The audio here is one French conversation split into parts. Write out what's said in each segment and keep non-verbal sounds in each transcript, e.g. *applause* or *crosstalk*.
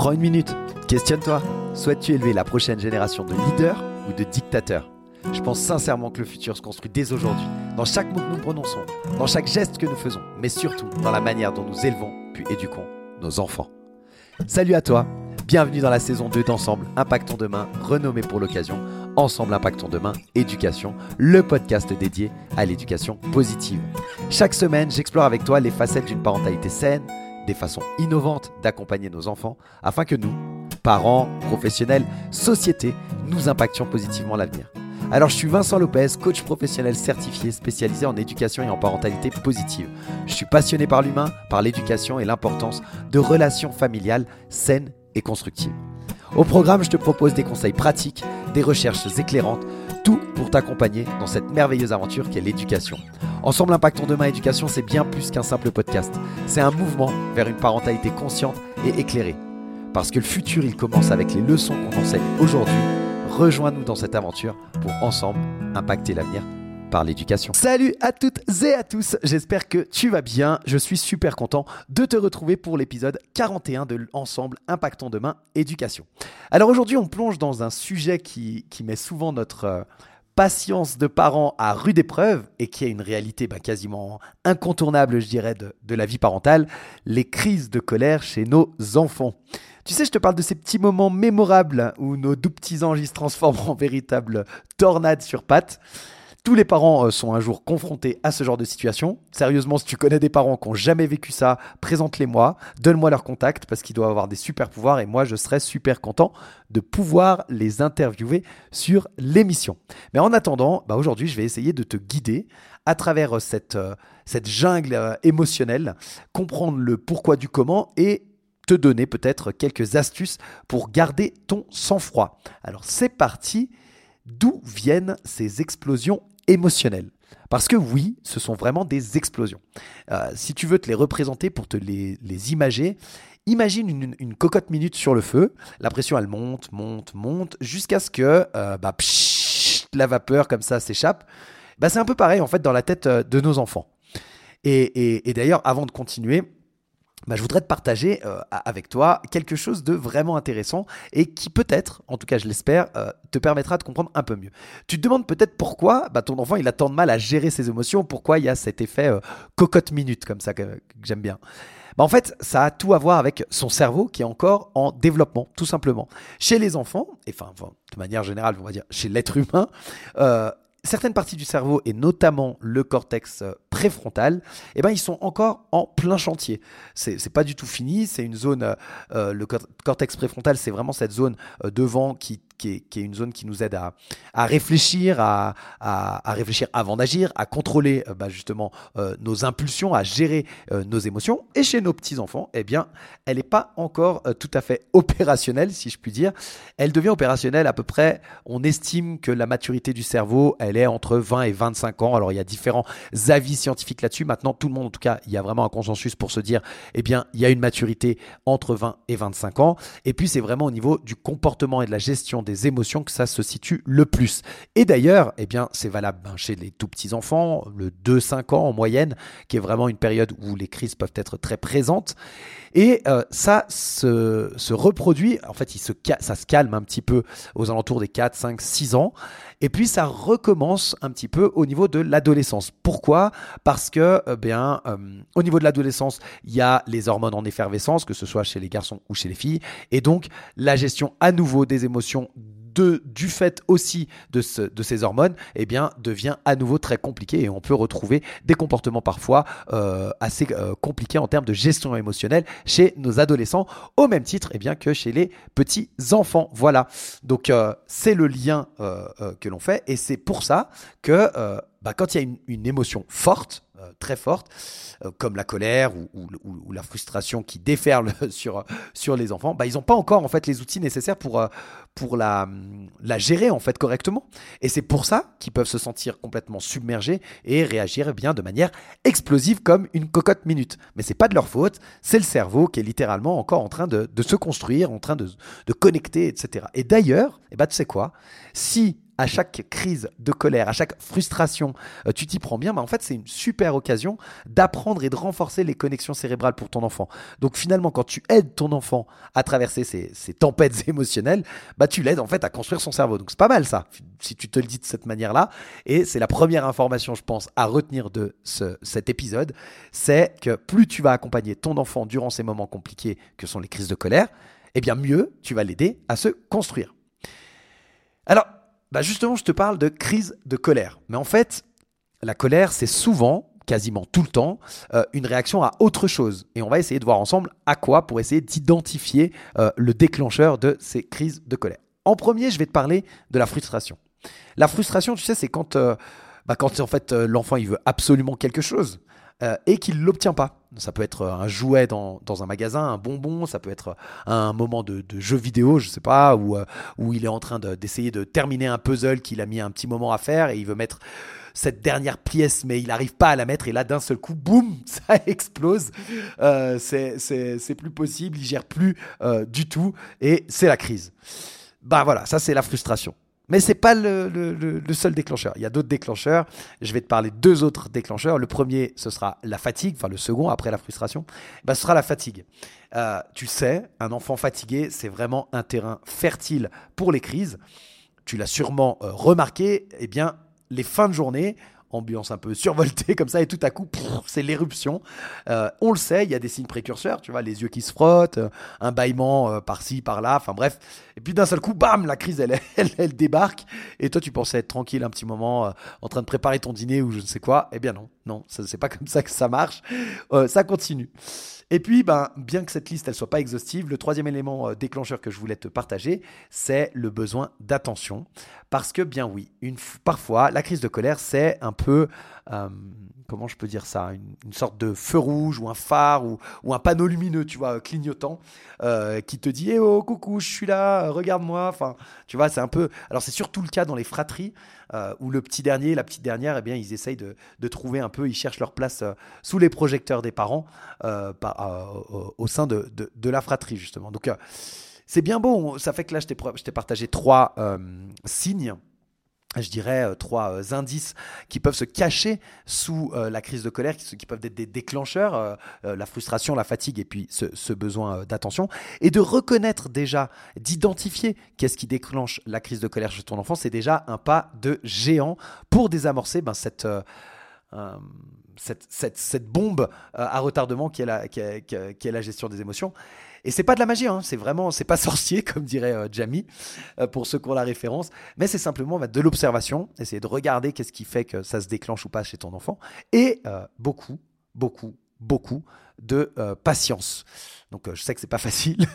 Prends une minute, questionne-toi. Souhaites-tu élever la prochaine génération de leaders ou de dictateurs? Je pense sincèrement que le futur se construit dès aujourd'hui, dans chaque mot que nous prononçons, dans chaque geste que nous faisons, mais surtout dans la manière dont nous élevons puis éduquons nos enfants. Salut à toi, bienvenue dans la saison 2 d'Ensemble Impactons Demain, renommé pour l'occasion Ensemble Impactons Demain Éducation, le podcast dédié à l'éducation positive. Chaque semaine, j'explore avec toi les facettes d'une parentalité saine, des façons innovantes d'accompagner nos enfants afin que nous, parents, professionnels, société, nous impactions positivement l'avenir. Alors je suis Vincent Lopez, coach professionnel certifié spécialisé en éducation et en parentalité positive. Je suis passionné par l'humain, par l'éducation et l'importance de relations familiales saines et constructives. Au programme, je te propose des conseils pratiques, des recherches éclairantes, tout pour t'accompagner dans cette merveilleuse aventure qu'est l'éducation. Ensemble Impactons Demain Éducation, c'est bien plus qu'un simple podcast. C'est un mouvement vers une parentalité consciente et éclairée. Parce que le futur, il commence avec les leçons qu'on enseigne aujourd'hui. Rejoins-nous dans cette aventure pour ensemble impacter l'avenir par l'éducation. Salut à toutes et à tous, j'espère que tu vas bien. Je suis super content de te retrouver pour l'épisode 41 de Ensemble Impactons Demain Éducation. Alors aujourd'hui, on plonge dans un sujet qui, met souvent notre euh, patience de parents à rude épreuve et qui est une réalité bah, quasiment incontournable, je dirais, de, de la vie parentale, les crises de colère chez nos enfants. Tu sais, je te parle de ces petits moments mémorables où nos doux petits anges se transforment en véritables tornades sur pattes. Tous les parents euh, sont un jour confrontés à ce genre de situation. Sérieusement, si tu connais des parents qui n'ont jamais vécu ça, présente-les-moi, donne-moi leur contact parce qu'ils doivent avoir des super pouvoirs et moi je serais super content de pouvoir les interviewer sur l'émission. Mais en attendant, bah aujourd'hui je vais essayer de te guider à travers euh, cette, euh, cette jungle émotionnelle, comprendre le pourquoi du comment et te donner peut-être quelques astuces pour garder ton sang-froid. Alors c'est parti, d'où viennent ces explosions émotionnelles parce que oui, ce sont vraiment des explosions. Euh, si tu veux te les représenter pour te les, les imager, imagine une, une, cocotte minute sur le feu. La pression, elle monte, monte, monte, jusqu'à ce que euh, bah, la vapeur comme ça s'échappe. Bah, c'est un peu pareil en fait dans la tête euh, de nos enfants. Et, et d'ailleurs, avant de continuer, bah, je voudrais te partager euh, avec toi quelque chose de vraiment intéressant et qui peut-être, en tout cas je l'espère, euh, te permettra de comprendre un peu mieux. Tu te demandes peut-être pourquoi bah, ton enfant il a tant de mal à gérer ses émotions, pourquoi il y a cet effet euh, cocotte minute comme ça que, j'aime bien. Bah, en fait, ça a tout à voir avec son cerveau qui est encore en développement, tout simplement. Chez les enfants, et enfin, de manière générale, on va dire chez l'être humain, certaines parties du cerveau, et notamment le cortex euh, préfrontal, eh ben, ils sont encore en plein chantier. C'est, pas du tout fini, c'est une zone, euh, euh le cortex préfrontal, c'est vraiment cette zone euh, devant qui qui est, une zone qui nous aide à, réfléchir, à, réfléchir avant d'agir, à contrôler bah, justement euh, nos impulsions, à gérer euh, nos émotions. Et chez nos petits-enfants, eh bien, elle n'est pas encore euh, tout à fait *laughs* opérationnelle, si je puis dire. Elle devient opérationnelle à peu près, on estime que la maturité du cerveau, elle est entre 20 et 25 ans. Alors, il y a différents avis scientifiques là-dessus. Maintenant, tout le monde, en tout cas, il y a vraiment un consensus pour se dire, eh bien, il y a une maturité entre 20 et 25 ans. Et puis, c'est vraiment au niveau du comportement et de la gestion des émotions que ça se situe le plus. Et d'ailleurs, eh bien, c'est valable ben, chez les tout petits enfants, le 2-5 ans en moyenne, qui est vraiment une période où les crises peuvent être très présentes. Et euh, ça se, se, reproduit, en fait, il se, ça se calme un petit peu aux alentours des 4, 5, 6 ans. Et puis ça recommence un petit peu au niveau de l'adolescence. Pourquoi? Parce que, eh bien, euh, au niveau de l'adolescence, il y a les hormones en effervescence, que ce soit chez les garçons ou chez les filles, et donc la gestion à nouveau des émotions du fait aussi de, ce, de ces hormones, eh bien, devient à nouveau très compliqué et on peut retrouver des comportements parfois euh, assez euh, compliqués en termes de gestion émotionnelle chez nos adolescents, au même titre eh bien, que chez les petits enfants. Voilà. Donc, euh, c'est le lien que l'on fait et c'est pour ça que bah, quand il y a une émotion forte, euh, très forte, euh, comme la colère ou, la frustration qui déferle *laughs* sur, sur les enfants, bah, ils n'ont pas encore en fait les outils nécessaires pour, euh, pour la, la gérer en fait correctement. Et c'est pour ça qu'ils peuvent se sentir complètement submergés et réagir bien de manière explosive comme une cocotte minute. Mais c'est pas de leur faute, c'est le cerveau qui est littéralement encore en train de, se construire, en train de, de connecter, etc. Et d'ailleurs, eh ben, tu sais quoi? Si à chaque crise de colère, à chaque frustration, euh, tu t'y prends bien, bah en fait c'est une super occasion d'apprendre et de renforcer les connexions cérébrales pour ton enfant. Donc finalement, quand tu aides ton enfant à traverser ces, tempêtes *laughs* émotionnelles, bah tu l'aides en fait à construire son cerveau. Donc c'est pas mal ça, si tu te le dis de cette manière-là. Et c'est la première information, je pense, à retenir de cet épisode, c'est que plus tu vas accompagner ton enfant durant ces moments compliqués que sont les crises de colère, eh bien mieux tu vas l'aider à se construire. Alors, bah justement, je te parle de crise de colère. Mais en fait, la colère, c'est souvent, quasiment tout le temps, euh, une réaction à autre chose. Et on va essayer de voir ensemble à quoi pour essayer d'identifier euh, le déclencheur de ces crises de colère. En premier, je vais te parler de la frustration. La frustration, tu sais, c'est quand, euh, bah, quand en fait l'enfant il veut absolument quelque chose. Euh, et qu'il ne l'obtient pas. Ça peut être un jouet dans, un magasin, un bonbon, ça peut être un moment de, jeu vidéo, je sais pas, où, euh, où il est en train d'essayer de, terminer un puzzle qu'il a mis un petit moment à faire et il veut mettre cette dernière pièce, mais il n'arrive pas à la mettre et là d'un seul coup, boum, *laughs* ça explose. Euh, c'est plus possible, il gère plus du tout et c'est la crise. Bah voilà, ça c'est la frustration. Mais ce n'est pas le, seul déclencheur. Il y a d'autres déclencheurs. Je vais te parler de deux autres déclencheurs. Le premier, ce sera la fatigue. Enfin, le second, après la frustration, bah, ce sera la fatigue. Euh, tu sais, un enfant fatigué, c'est vraiment un terrain fertile pour les crises. Tu l'as sûrement euh, remarqué. Eh bien, les fins de journée, ambiance un peu survoltée *laughs* comme ça, et tout à coup, c'est l'éruption. Euh, on le sait, il y a des signes précurseurs, tu vois, les yeux qui se frottent, un bâillement par-ci, par-là, enfin bref. Et puis d'un seul coup, bam, la crise, elle, *laughs* elle, elle, débarque. Et toi, tu pensais être tranquille un petit moment, en train de préparer ton dîner ou je ne sais quoi. Eh bien non, non, c'est pas *laughs* comme ça que ça marche. ça continue. Et puis, ben, bien que cette liste elle soit pas exhaustive, le troisième élément déclencheur que je voulais te partager, c'est le besoin d'attention. Parce que, bien oui, une, parfois, la crise de colère, c'est un peu, euh, comment je peux dire ça, une, sorte de feu rouge ou un phare ou, un panneau lumineux, tu vois, clignotant, euh, qui te dit Eh oh, coucou, je suis là, regarde-moi. Enfin, tu vois, c'est un peu. Alors, c'est surtout le cas dans les fratries, euh, où le petit dernier, la petite dernière, eh bien, ils essayent de, trouver un peu, ils cherchent leur place sous les projecteurs des parents au sein de, de, la fratrie, justement. Donc, c'est bien beau. Ça fait que là, je t'ai partagé trois euh, signes je dirais, euh, trois euh, indices qui peuvent se cacher sous la crise de colère, qui, peuvent être des déclencheurs, la frustration, la fatigue et puis ce, besoin d'attention, et de reconnaître déjà, d'identifier qu'est-ce qui déclenche la crise de colère chez ton enfant, c'est déjà un pas de géant. Pour désamorcer ben, cette... cette, cette, bombe à retardement qui est, la, qui est la gestion des émotions. Et c'est pas de la magie, hein, c'est vraiment, c'est pas *laughs* sorcier, comme dirait euh, Jamie, euh, pour qui ont la référence, mais c'est simplement bah, de l'observation, essayer de regarder qu'est-ce qui fait que ça se déclenche ou pas chez ton enfant, et euh, beaucoup, beaucoup, beaucoup de patience. Donc je sais que c'est pas *laughs* facile,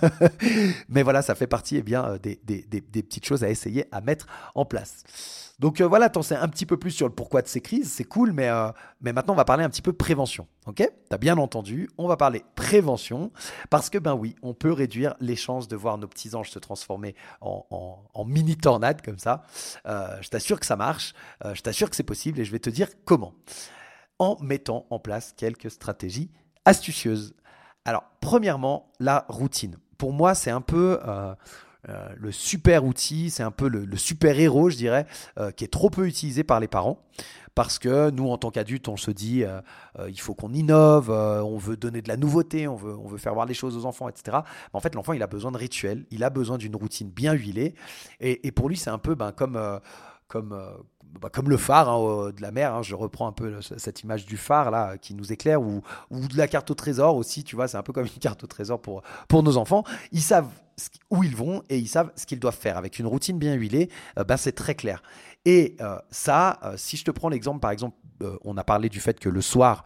mais voilà, ça fait partie eh bien, des, des, des, petites choses à essayer à mettre en place. Donc euh, voilà, t'en sais un petit peu plus sur le pourquoi de ces crises, c'est cool, mais, euh, mais maintenant on va parler un petit peu prévention. Ok? T'as bien entendu, on va parler prévention, parce que ben oui, on peut réduire les chances de voir nos petits anges se transformer en, en, mini tornades comme ça. Euh, je t'assure que ça marche, je t'assure que c'est possible et je vais te dire comment. En mettant en place quelques stratégies astucieuses. Alors, premièrement, la routine. Pour moi, c'est un peu euh, le super outil, c'est un peu le, super héros, je dirais, euh, qui est trop peu utilisé par les parents. Parce que nous, en tant qu'adultes, on se dit, euh, il faut qu'on innove, on veut donner de la nouveauté, on veut, on veut faire voir les choses aux enfants, etc. En fait, l'enfant, il a besoin de rituels, il a besoin d'une routine bien huilée. Et, pour lui, c'est un peu ben, comme comme, bah, comme le phare hein, de la mer. Hein. je reprends un peu cette image du phare là qui nous éclaire ou, de la carte au trésor aussi. Tu vois, c'est un peu comme une *laughs* carte au trésor pour, pour nos enfants. Ils savent où ils vont et ils savent ce qu'ils doivent faire. Avec une routine bien huilée, euh, ben c'est très clair. Et euh, ça, euh, si je te prends l'exemple, par exemple, on a parlé du fait que le soir,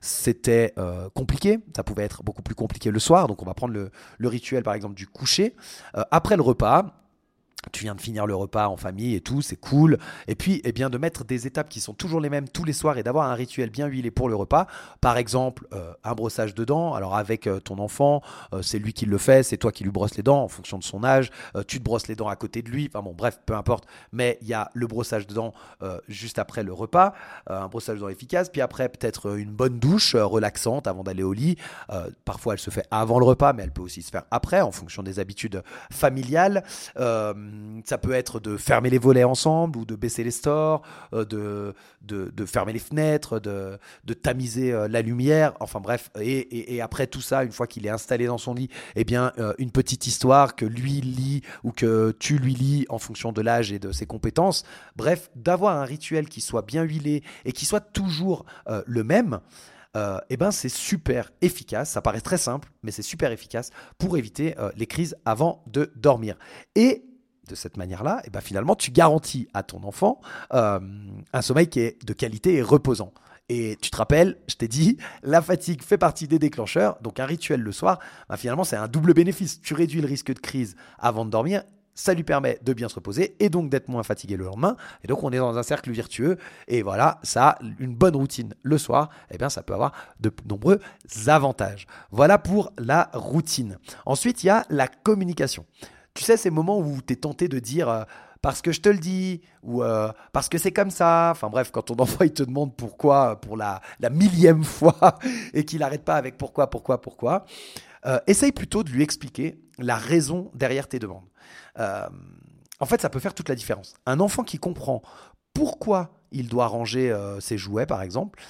c'était compliqué. Ça pouvait être beaucoup plus compliqué le soir. Donc on va prendre le rituel, par exemple, du coucher. après le repas, tu viens de finir le repas en famille et tout, c'est cool. Et puis, eh bien, de mettre des étapes qui sont toujours les mêmes tous les soirs et d'avoir un rituel bien huilé pour le repas. Par exemple, euh, un brossage de dents. Alors, avec euh, ton enfant, euh, c'est lui qui le fait, c'est toi qui lui brosses les dents en fonction de son âge. tu te brosses les dents à côté de lui. Enfin, bon, bref, peu importe. Mais il y a le brossage de dents juste après le repas, un brossage de dents efficace. Puis après, peut-être une bonne douche relaxante avant d'aller au lit. parfois, elle se fait avant le repas, mais elle peut aussi se faire après en fonction des habitudes familiales. Ça peut être de fermer les volets ensemble ou de baisser les stores, de, de, fermer les fenêtres, de, tamiser la lumière. Enfin bref, et, après tout ça, une fois qu'il est installé dans son lit, eh bien, une petite histoire que lui lit ou que tu lui lis en fonction de l'âge et de ses compétences. Bref, d'avoir un rituel qui soit bien huilé et qui soit toujours le même euh, eh ben c'est super efficace. Ça paraît très simple, mais c'est super efficace pour éviter euh, les crises avant de dormir. Et de cette manière-là, eh ben finalement, tu garantis à ton enfant euh, un sommeil qui est de qualité et reposant. Et tu te rappelles, je t'ai dit, *laughs* la fatigue fait partie des déclencheurs, donc un rituel le soir, ben finalement c'est un double bénéfice. Tu réduis le risque de crise avant de dormir ça lui permet de bien se reposer et donc d'être moins fatigué le lendemain. Et donc on est dans un cercle virtueux. Et voilà, ça, une bonne routine le soir, eh bien ça peut avoir de nombreux avantages. Voilà pour la routine. Ensuite, il y a la communication. Tu sais, ces moments où tu es tenté de dire euh, parce que je te le dis ou euh, parce que c'est comme ça. Enfin bref, quand ton *laughs* enfant il te demande pourquoi pour la, millième *laughs* fois et qu'il n'arrête pas avec pourquoi, pourquoi, pourquoi, euh, essaye plutôt de lui expliquer la raison derrière tes demandes. En fait, ça peut faire toute la différence. Un enfant qui comprend pourquoi il doit ranger ses jouets, par exemple,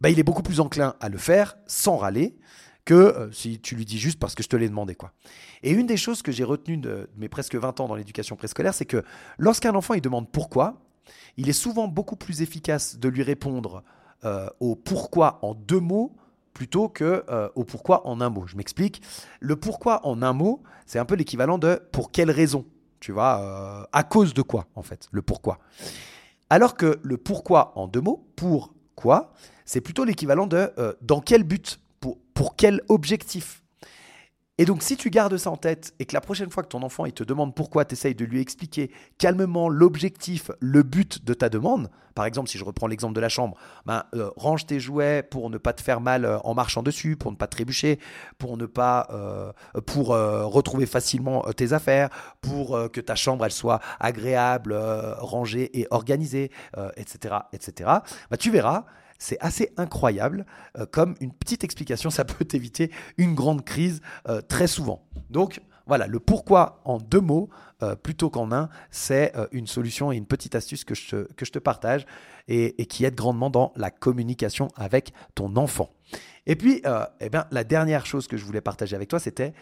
bah, il est beaucoup plus enclin à le faire sans râler que euh, si tu lui dis juste parce que je te l'ai demandé. quoi. Et une des choses que j'ai retenues de, mes presque 20 ans dans l'éducation préscolaire, c'est que lorsqu'un enfant il demande pourquoi, il est souvent beaucoup plus efficace de lui répondre au pourquoi en deux mots plutôt que au pourquoi en un mot. Je m'explique. Le pourquoi en un mot, c'est un peu l'équivalent de pour quelle raison, tu vois, euh, à cause de quoi, en fait, le pourquoi. Alors que le pourquoi en deux mots, pour quoi, c'est plutôt l'équivalent de euh, dans quel but, pour, quel objectif? Et donc, si tu gardes ça en tête et que la prochaine fois que ton enfant te demande pourquoi, tu essayes de lui expliquer calmement l'objectif, le but de ta demande. Par exemple, si je reprends l'exemple de la chambre, ben, euh, range tes jouets pour ne pas te faire mal euh, en marchant dessus, pour ne pas trébucher, pour ne pas, euh, pour retrouver facilement tes affaires, pour que ta chambre elle soit agréable, rangée et organisée, etc., etc. Ben, tu verras c'est assez incroyable. Euh, comme une petite explication, ça peut t'éviter une grande crise euh, très souvent. Donc voilà, le pourquoi en deux mots euh, plutôt qu'en un, c'est une solution et une petite astuce que je te, que je te partage et, qui aide grandement dans la communication avec ton enfant. Et puis, eh bien, la dernière chose que je voulais partager avec toi, c'était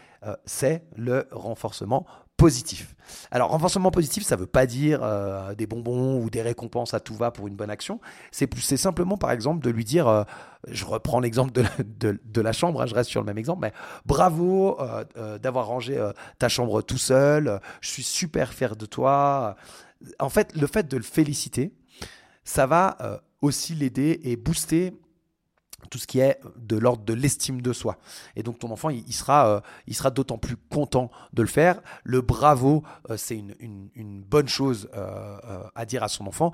c'est le renforcement positif. Alors, renforcement positif, ça ne veut pas dire euh, des bonbons ou des récompenses à tout va pour une bonne action. C'est simplement, par exemple, de lui dire, euh, je reprends l'exemple de, la chambre, hein, je reste sur le même exemple, mais bravo euh, d'avoir rangé ta chambre tout seul, je suis super fier de toi. En fait, le fait de le féliciter, ça va aussi l'aider et booster tout ce qui est de l'ordre de l'estime de soi. Et donc ton enfant, il, sera, euh, sera d'autant plus content de le faire. Le bravo, euh, c'est une, bonne chose euh, à dire à son enfant.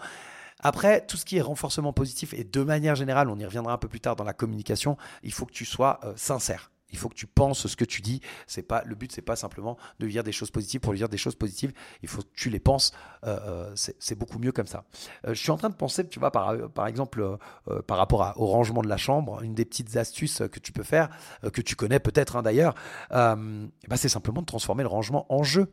Après, tout ce qui est renforcement positif, et de manière générale, on y reviendra un peu plus tard dans la communication, il faut que tu sois sincère. Il faut que tu penses ce que tu dis. C'est pas le but, c'est pas simplement de dire des choses positives pour dire des choses positives. Il faut que tu les penses. Euh, euh, c'est beaucoup mieux comme ça. Euh, je suis en train de penser, tu vois, par, exemple, par rapport au rangement de la chambre, une des petites astuces que tu peux faire, que tu connais peut-être hein, d'ailleurs, bah, c'est simplement de transformer le rangement en jeu.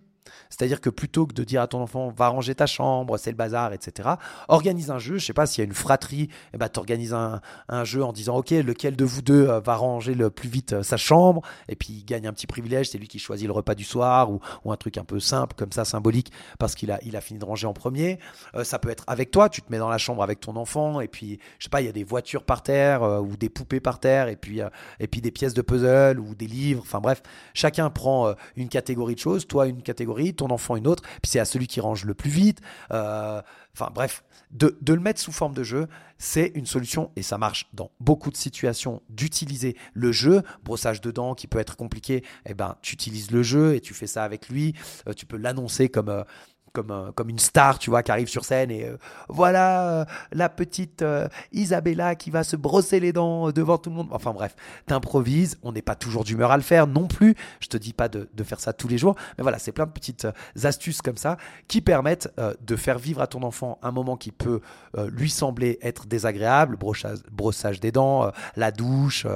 C'est-à-dire que plutôt que de dire à ton enfant va ranger ta chambre, c'est le bazar, etc., organise un jeu. Je sais pas s'il y a une fratrie, eh ben, tu organises un, jeu en disant ok, lequel de vous deux euh, va ranger le plus vite euh, sa chambre, et puis il gagne un petit privilège, c'est lui qui choisit le repas du soir ou, un truc un peu simple comme ça, symbolique, parce qu'il a, il a fini de ranger en premier. Euh, ça peut être avec toi, tu te mets dans la chambre avec ton enfant, et puis je sais pas, il y a des voitures par terre ou des poupées par terre, et puis, et puis des pièces de puzzle ou des livres. Enfin bref, chacun prend une catégorie de choses, toi une catégorie ton enfant une autre, puis c'est à celui qui range le plus vite. Euh, enfin bref, de, le mettre sous forme de jeu, c'est une solution et ça marche dans beaucoup de situations d'utiliser le jeu. Brossage de dents qui peut être compliqué, eh ben, tu utilises le jeu et tu fais ça avec lui. Euh, tu peux l'annoncer comme, euh, comme, comme une star, tu vois, qui arrive sur scène et euh, voilà euh, la petite euh, Isabella qui va se brosser les dents devant tout le monde. Enfin bref, t'improvises, on n'est pas toujours d'humeur à le faire non plus. Je te dis pas de, de, faire ça tous les jours, mais voilà, c'est plein de petites astuces comme ça qui permettent de faire vivre à ton enfant un moment qui peut lui sembler être désagréable, brossage, brossage des dents, la douche,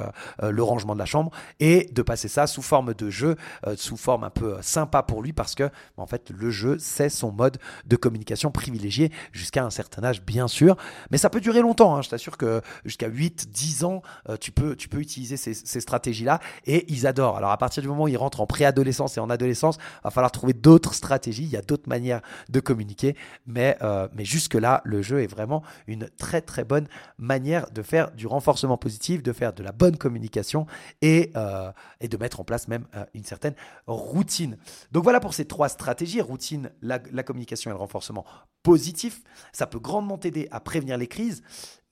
le rangement de la chambre, et de passer ça sous forme de jeu, sous forme un peu sympa pour lui parce que en fait le jeu c'est son mode de communication privilégié jusqu'à un certain âge, bien sûr. Mais ça peut durer longtemps. Hein. Je t'assure que jusqu'à 8, 10 ans, euh, tu, peux, tu peux utiliser ces, stratégies-là et ils adorent. Alors à partir du moment où ils rentrent en préadolescence et en adolescence, va falloir trouver d'autres stratégies. Il y a d'autres manières de communiquer. Mais, euh, mais jusque-là, le jeu est vraiment une très très bonne manière de faire du renforcement positif, de faire de la bonne communication et, euh, et de mettre en place même une certaine routine. Donc voilà pour ces trois stratégies. Routine, la, la communication et le renforcement positif. Ça peut grandement t'aider à prévenir les crises.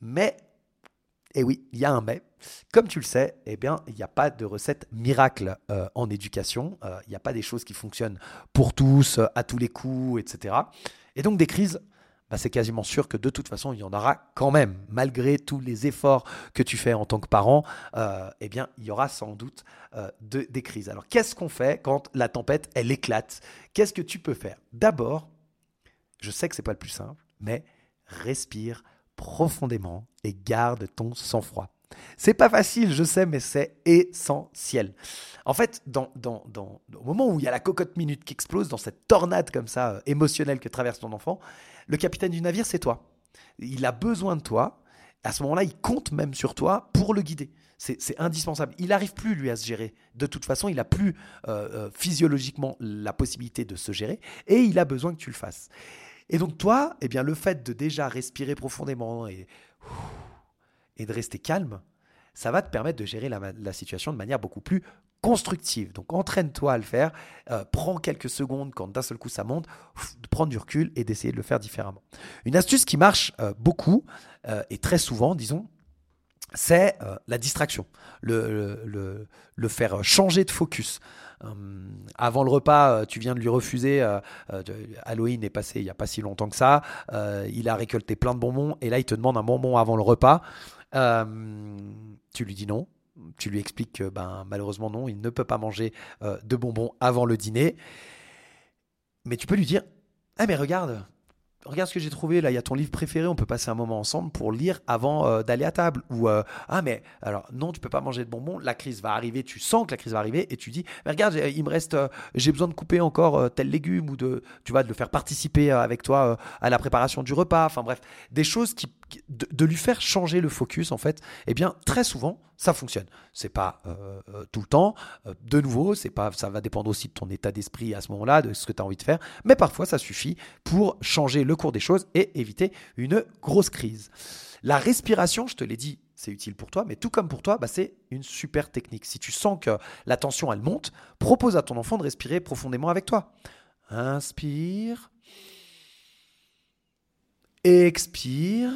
Mais et eh oui, il y a un mais. Comme tu le sais, eh bien, il n'y a pas de recette miracle euh, en éducation. Euh, il n'y a pas des choses qui fonctionnent pour tous, euh, à tous les coups, etc. Et donc des crises, bah, c'est quasiment sûr que de toute façon, il y en aura quand même. Malgré tous les efforts que tu fais en tant que parent, eh bien, il y aura sans doute des crises. Alors, qu'est-ce qu'on fait quand la tempête, elle éclate? Qu'est-ce que tu peux faire? D'abord, je sais que ce n'est pas le plus simple, mais respire profondément et garde ton sang-froid. C'est pas facile, je sais, mais c'est essentiel. En fait, dans, dans, dans, au moment où il y a la cocotte minute qui explose, dans cette tornade comme ça euh, émotionnelle que traverse ton enfant, le capitaine du navire, c'est toi. Il a besoin de toi. À ce moment-là, il compte même sur toi pour le guider. C'est indispensable. Il n'arrive plus, lui, à se gérer. De toute façon, il n'a plus euh, euh, physiologiquement la possibilité de se gérer et il a besoin que tu le fasses. Et donc toi, eh bien, le fait de déjà respirer profondément et, et de rester calme, ça va te permettre de gérer la, situation de manière beaucoup plus constructive. Donc entraîne-toi à le faire, euh, prends quelques secondes quand d'un seul coup ça monte, de prendre du recul et d'essayer de le faire différemment. Une astuce qui marche euh, beaucoup euh, et très souvent, disons, c'est la distraction, le, le, faire changer de focus. Euh, avant le repas, tu viens de lui refuser. Halloween est passé il n'y a pas si longtemps que ça. il a récolté plein de bonbons et là, il te demande un bonbon avant le repas. Tu lui dis non. Tu lui expliques que ben, malheureusement non, il ne peut pas manger de bonbons avant le dîner. Mais tu peux lui dire Ah, mais regarde, regarde ce que j'ai trouvé là, il y a ton livre préféré, on peut passer un moment ensemble pour lire avant euh, d'aller à table. Ou euh, ah mais alors non, tu peux pas manger de bonbons, la crise va arriver, tu sens que la crise va arriver et tu dis mais regarde, il me reste, euh, j'ai besoin de couper encore tel légume ou de, tu vois, de le faire participer avec toi à la préparation du repas. Enfin bref, des choses qui de, lui faire changer le focus, en fait, eh bien, très souvent, ça fonctionne. C'est pas euh, euh, tout le temps. Euh, de nouveau, c'est pas, ça va dépendre aussi de ton état d'esprit à ce moment-là, de ce que tu as envie de faire. Mais parfois, ça suffit pour changer le cours des choses et éviter une grosse crise. La respiration, je te l'ai dit, c'est utile pour toi, mais tout comme pour toi, bah, c'est une super technique. Si tu sens que la tension, elle monte, propose à ton enfant de respirer profondément avec toi. Inspire. Expire.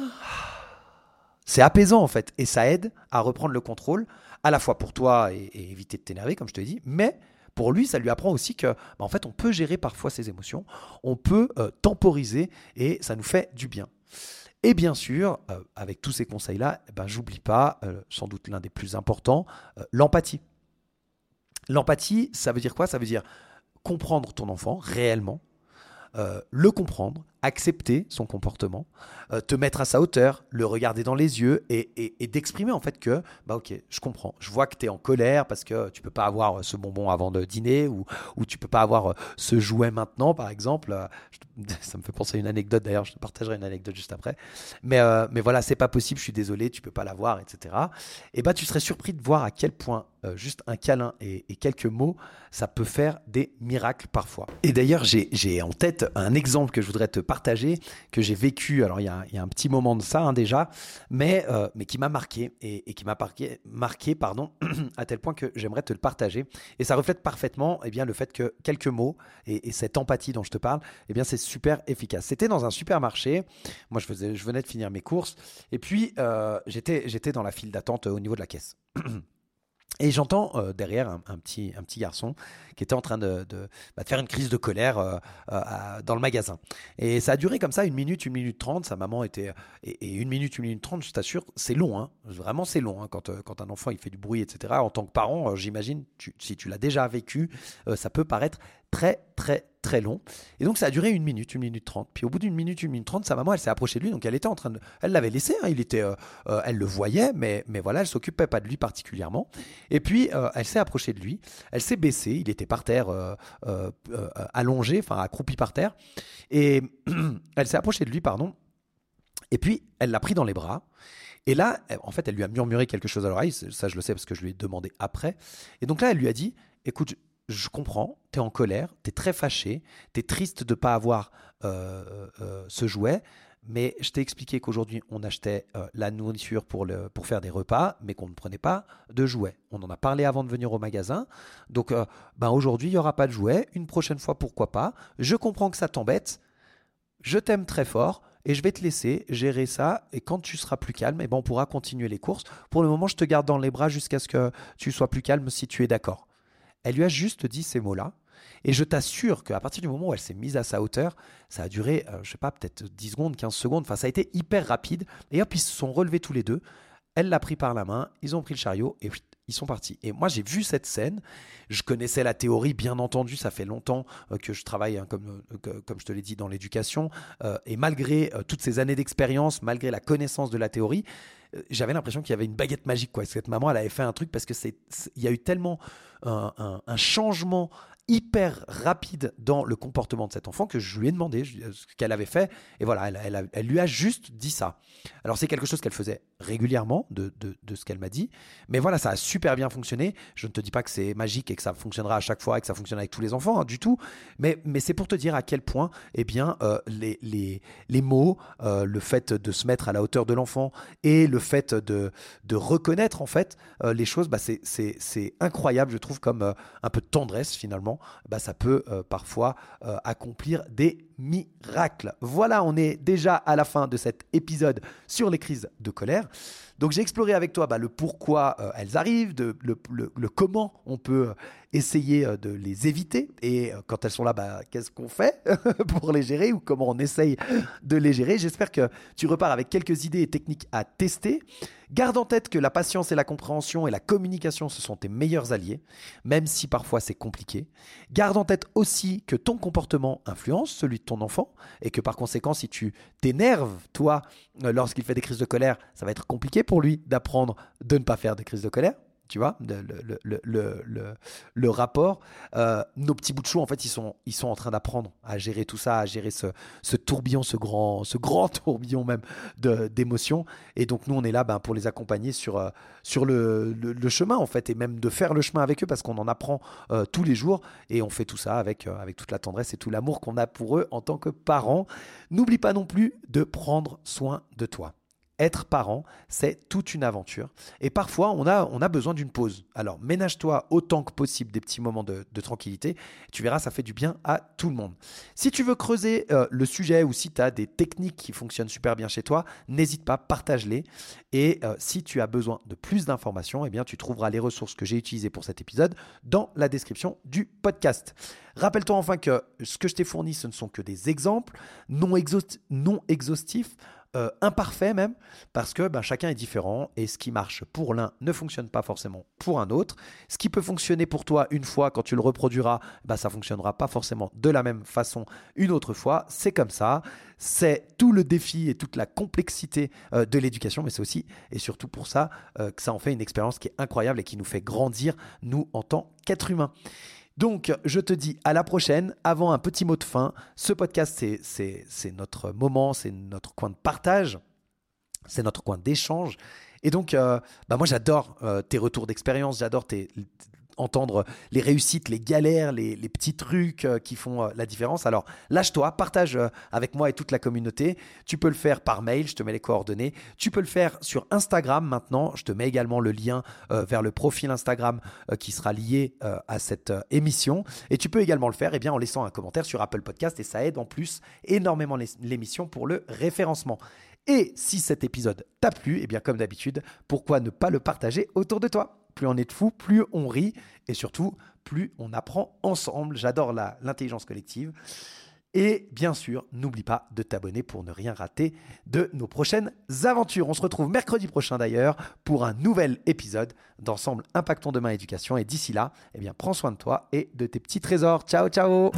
C'est apaisant en fait et ça aide à reprendre le contrôle à la fois pour toi et, éviter de t'énerver comme je te dis, mais pour lui, ça lui apprend aussi que, bah, en fait, on peut gérer parfois ses émotions, on peut euh, temporiser et ça nous fait du bien. Et bien sûr, euh, avec tous ces conseils-là, eh ben, j'oublie pas, euh, sans doute l'un des plus importants, l'empathie. L'empathie, ça veut dire quoi? Ça veut dire comprendre ton enfant réellement, le comprendre, accepter son comportement, euh, te mettre à sa hauteur, le regarder dans les yeux et, d'exprimer en fait que, bah ok, je comprends, je vois que tu es en colère parce que tu peux pas avoir euh, ce bonbon avant de dîner ou, ou tu peux pas avoir euh, ce jouet maintenant par exemple. *laughs* Ça me fait penser à une anecdote d'ailleurs, je te partagerai une anecdote juste après. Mais, mais voilà, c'est pas possible, je suis désolé, tu peux pas l'avoir, etc. Et bah tu serais surpris de voir à quel point juste un câlin et, et, quelques mots, ça peut faire des miracles parfois. Et d'ailleurs, j'ai en tête un exemple que je voudrais te partager, que j'ai vécu, alors il y, a, un petit moment de ça hein, déjà, mais, euh, mais qui m'a marqué, et, qui m'a marqué, marqué pardon, *clears throat* à tel point que j'aimerais te le partager. Et ça reflète parfaitement eh bien, le fait que quelques mots et, cette empathie dont je te parle, eh bien, c'est super efficace. C'était dans un supermarché, moi je, faisais, je venais de finir mes courses, et puis euh, j'étais dans la file d'attente au niveau de la caisse. *clears throat* Et j'entends euh, derrière un, petit, un petit garçon qui était en train de, de, bah, faire une crise de colère euh, euh, dans le magasin. Et ça a duré comme ça une minute, une minute trente. Sa maman était. Et, une minute, une minute trente, je t'assure, c'est long. Hein. Vraiment, c'est long. Hein, quand, quand un enfant il fait du bruit, etc. En tant que parent, j'imagine, si tu l'as déjà vécu, ça peut paraître très, très très long. Et donc ça a duré une minute, une minute trente. Puis au bout d'une minute, une minute trente, sa maman, elle s'est approchée de lui. Donc elle était en train de, elle l'avait laissé. Hein, il était, euh, euh, elle le voyait, mais mais voilà, elle s'occupait pas de lui particulièrement. Et puis euh, elle s'est approchée de lui. Elle s'est baissée. Il était par terre, allongé, enfin accroupi par terre. Et *clears throat* elle s'est approchée de lui, pardon. Et puis elle l'a pris dans les bras. Et là, en fait, elle lui a murmuré quelque chose à l'oreille. Ça, je le sais parce que je lui ai demandé après. Et donc là, elle lui a dit Écoute, je comprends, tu es en colère, tu es très fâché, tu es triste de ne pas avoir euh, euh, ce jouet, mais je t'ai expliqué qu'aujourd'hui on achetait euh, la nourriture pour, pour faire des repas, mais qu'on ne prenait pas de jouets. On en a parlé avant de venir au magasin, donc ben aujourd'hui il n'y aura pas de jouets, une prochaine fois pourquoi pas. Je comprends que ça t'embête, je t'aime très fort, et je vais te laisser gérer ça. Et quand tu seras plus calme, eh ben on pourra continuer les courses. Pour le moment, je te garde dans les bras jusqu'à ce que tu sois plus calme si tu es d'accord. Elle lui a juste dit ces mots-là. Et je t'assure qu'à partir du moment où elle s'est mise à sa hauteur, ça a duré, je euh, je sais pas, peut-être 10 secondes, 15 secondes. Enfin, ça a été hyper rapide. Et hop, ils se sont relevés tous les deux. Elle l'a pris par la main, ils ont pris le chariot et ils sont partis. Et moi, j'ai vu cette scène. Je connaissais la théorie, bien entendu. Ça fait longtemps euh, que je travaille, hein, comme, euh, comme je te l'ai dit, dans l'éducation. et malgré toutes ces années d'expérience, malgré la connaissance de la théorie, j'avais l'impression qu'il y avait une baguette magique. Quoi. Cette maman, elle avait fait un truc parce que c'est, il y a eu tellement un, changement hyper rapide dans le comportement de cet enfant que je lui ai demandé ce qu'elle avait fait. Et voilà, elle, elle, lui a juste dit ça. Alors c'est quelque chose qu'elle faisait régulièrement de, de, de ce qu'elle m'a dit. Mais voilà, ça a super bien fonctionné. Je ne te dis pas que c'est magique et que ça fonctionnera à chaque fois et que ça fonctionne avec tous les enfants, hein, du tout. Mais, mais c'est pour te dire à quel point eh bien, euh, les, les, les mots, euh, le fait de se mettre à la hauteur de l'enfant et le fait de, reconnaître en fait euh, les choses, bah, c'est incroyable, je trouve, comme un peu de tendresse finalement. Bah, ça peut euh, parfois euh, accomplir des miracles. Voilà, on est déjà à la fin de cet épisode sur les crises de colère. Donc j'ai exploré avec toi bah, le pourquoi euh, elles arrivent, le, comment on peut essayer de les éviter et quand elles sont là, bah, qu'est-ce qu'on fait *laughs* pour les gérer ou comment on essaye de les gérer. J'espère que tu repars avec quelques idées et techniques à tester. Garde en tête que la patience et la compréhension et la communication, ce sont tes meilleurs alliés, même si parfois c'est compliqué. Garde en tête aussi que ton comportement influence celui de ton enfant et que par conséquent, si tu t'énerves, toi, euh, lorsqu'il fait des crises de colère, ça va être compliqué pour lui d'apprendre de ne pas faire des crises de colère tu vois, le, le, le, le rapport. Euh, nos petits bouts de chou, en fait, ils sont, ils sont en train d'apprendre à gérer tout ça, à gérer ce, ce tourbillon, ce grand, ce grand *laughs* tourbillon même d'émotions. Et donc, nous, on est là ben, pour les accompagner sur, euh, sur le, chemin, en fait, et même de faire le chemin avec eux parce qu'on en apprend euh, tous les jours. Et on fait tout ça avec, avec toute la tendresse et tout l'amour qu'on a pour eux en tant que parents. N'oublie pas non plus de prendre soin de toi être parent, c'est toute une aventure. Et parfois, on a, on a besoin d'une pause. Alors, ménage-toi autant que possible des petits moments de, tranquillité. Tu verras, ça fait du bien à tout le monde. Si tu veux creuser euh, le sujet ou si tu as des techniques qui fonctionnent super bien chez toi, n'hésite pas, partage-les. Et euh, si tu as besoin de plus d'informations, eh bien, tu trouveras les ressources que j'ai utilisées pour cet épisode dans la description du podcast. Rappelle-toi enfin que ce que je t'ai fourni, ce ne sont que des exemples non, non exhaustifs euh, imparfait même, parce que ben, chacun est différent et ce qui marche pour l'un ne fonctionne pas forcément pour un autre. Ce qui peut fonctionner pour toi une fois, quand tu le reproduiras, ben, ça fonctionnera pas forcément de la même façon une autre fois. C'est comme ça. C'est tout le défi et toute la complexité euh, de l'éducation, mais c'est aussi et surtout pour ça euh, que ça en fait une expérience qui est incroyable et qui nous fait grandir, nous, en tant qu'êtres humains. Donc, je te dis à la prochaine. Avant un petit mot de fin, ce podcast, c'est notre moment, c'est notre coin de partage, c'est notre coin d'échange. Et donc, euh, bah moi, j'adore euh, tes retours d'expérience, j'adore tes, entendre les réussites, les galères, les, petits trucs euh, qui font euh, la différence. Alors lâche-toi, partage euh, avec moi et toute la communauté. Tu peux le faire par mail, je te mets les coordonnées. Tu peux le faire sur Instagram maintenant. Je te mets également le lien vers le profil Instagram qui sera lié à cette émission. Et tu peux également le faire eh bien, en laissant un commentaire sur Apple Podcast et ça aide en plus énormément l'émission pour le référencement. Et si cet épisode t'a plu, eh bien comme d'habitude, pourquoi ne pas le partager autour de toi? Plus on est de fou, plus on rit et surtout plus on apprend ensemble. J'adore l'intelligence collective. Et bien sûr, n'oublie pas de t'abonner pour ne rien rater de nos prochaines aventures. On se retrouve mercredi prochain d'ailleurs pour un nouvel épisode d'Ensemble Impactons Demain Éducation. Et d'ici là, eh bien, prends soin de toi et de tes petits trésors. Ciao, ciao